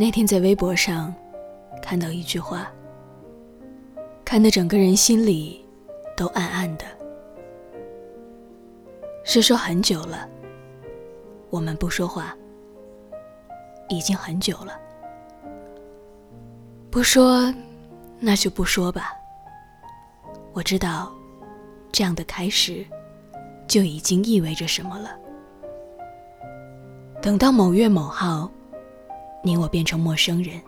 那天在微博上看到一句话，看得整个人心里都暗暗的。是说很久了，我们不说话，已经很久了。不说，那就不说吧。我知道，这样的开始，就已经意味着什么了。等到某月某号，你我变成陌生人，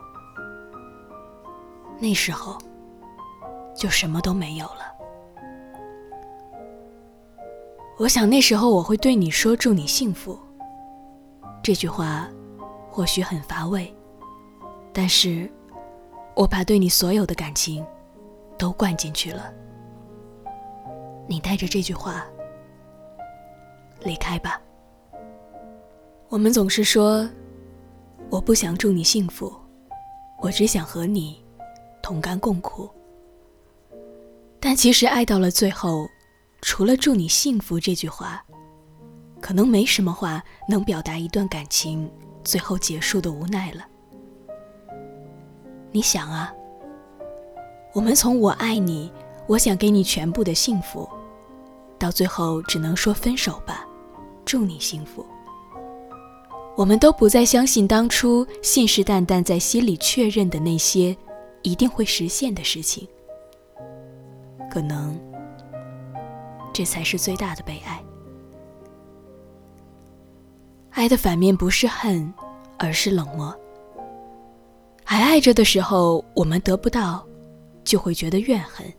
那时候，就什么都没有了。我想那时候我会对你说“祝你幸福”。这句话，或许很乏味，但是，我把对你所有的感情，都灌进去了。你带着这句话离开吧。我们总是说，我不想祝你幸福，我只想和你同甘共苦。但其实爱到了最后。除了“祝你幸福”这句话，可能没什么话能表达一段感情最后结束的无奈了。你想啊，我们从“我爱你，我想给你全部的幸福”，到最后只能说分手吧，祝你幸福。我们都不再相信当初信誓旦旦在心里确认的那些一定会实现的事情，可能。这才是最大的悲哀。爱的反面不是恨，而是冷漠。还爱着的时候，我们得不到，就会觉得怨恨，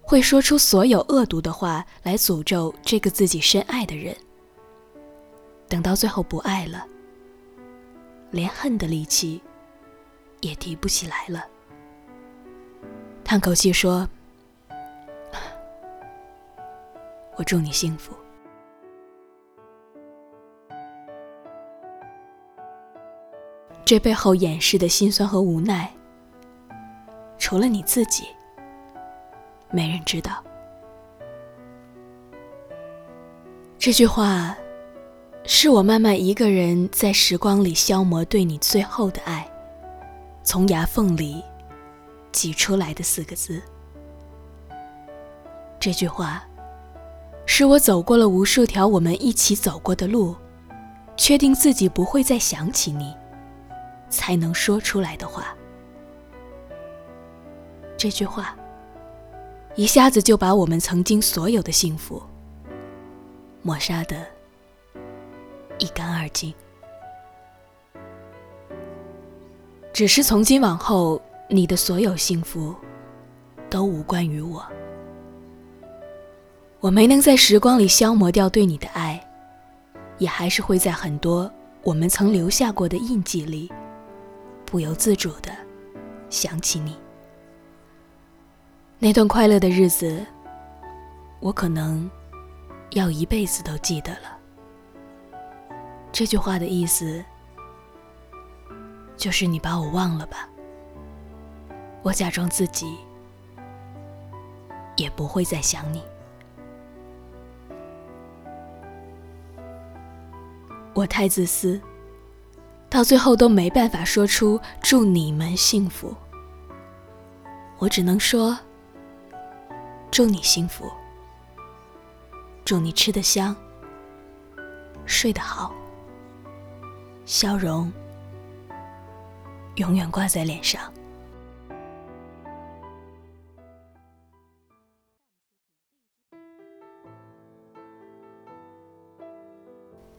会说出所有恶毒的话来诅咒这个自己深爱的人。等到最后不爱了，连恨的力气也提不起来了，叹口气说。我祝你幸福。这背后掩饰的心酸和无奈，除了你自己，没人知道。这句话，是我慢慢一个人在时光里消磨对你最后的爱，从牙缝里挤出来的四个字。这句话。是我走过了无数条我们一起走过的路，确定自己不会再想起你，才能说出来的话。这句话，一下子就把我们曾经所有的幸福抹杀的一干二净。只是从今往后，你的所有幸福，都无关于我。我没能在时光里消磨掉对你的爱，也还是会在很多我们曾留下过的印记里，不由自主的想起你。那段快乐的日子，我可能要一辈子都记得了。这句话的意思，就是你把我忘了吧。我假装自己也不会再想你。我太自私，到最后都没办法说出祝你们幸福。我只能说，祝你幸福，祝你吃得香，睡得好，笑容永远挂在脸上。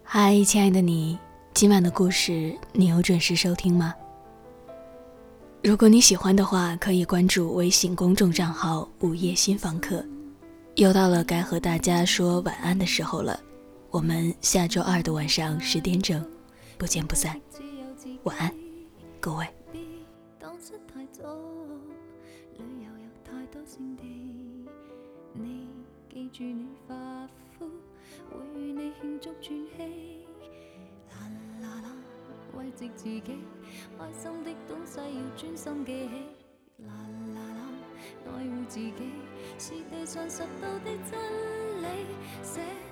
嗨，亲爱的你，今晚的故事你有准时收听吗？如果你喜欢的话，可以关注微信公众账号“午夜新房客”。又到了该和大家说晚安的时候了，我们下周二的晚上十点整，不见不散。晚安，各位。当失太多，旅游有太多胜地。你记住你发肤会与你庆祝转机，啦啦啦，慰藉自己，开心的东西要专心记起，啦啦啦，爱护自己是地上拾到的真理。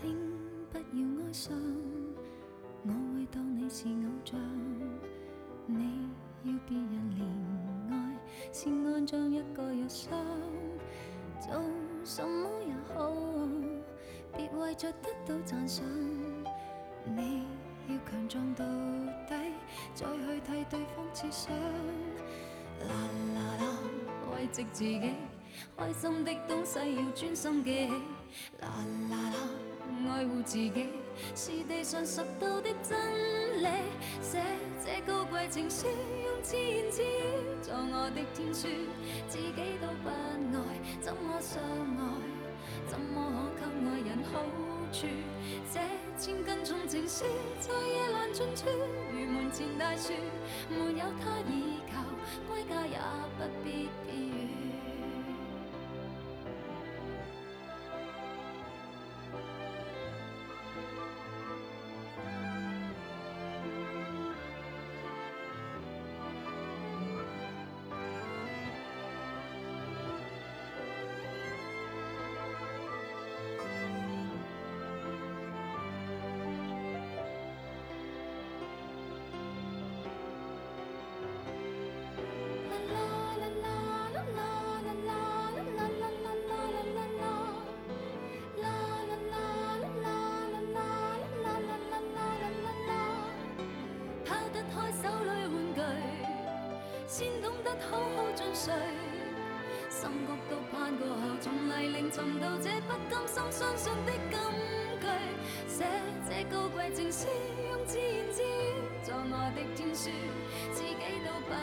请不要哀伤，我会当你是偶像。你要别人怜爱，是爱像一个药箱。做什么也好，别为着得到赞赏。你要强壮到底，再去替对方设想。啦啦啦，慰藉自己，开心的东西要专心记起。啦啦啦，爱护自己是地上拾到的真理。写这高贵情书，用自言自语做我的天书，自己都不爱，怎么相爱？怎么可给爱人好处？这千斤重情书，在夜阑尽处，如门前大树，没有他倚靠，归家也不必好好进睡。心谷都盼过后，从泥泞寻到这不甘心相信的金句。写这高贵情书，用自言自语做我的天书，自己都不爱，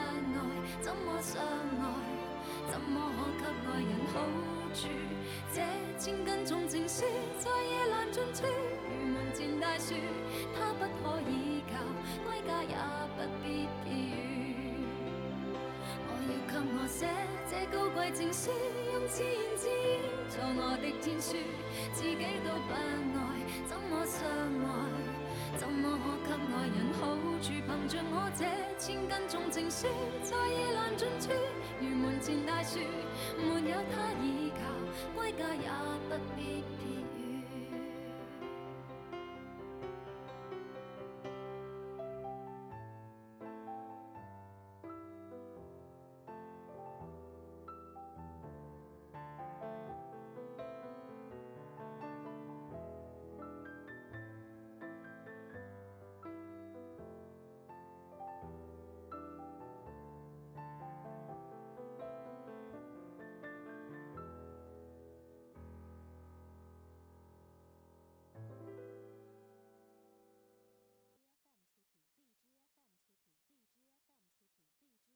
怎么相爱？怎么可给爱人好处？这千斤重情书，在夜阑尽处，如门前大树，书，用自言自语做我的天书，自己都不爱，怎么相爱？怎么可给爱人好处？凭着我这千斤重情书，在夜阑尽处，如门前大树，没有他依靠，归家也不必。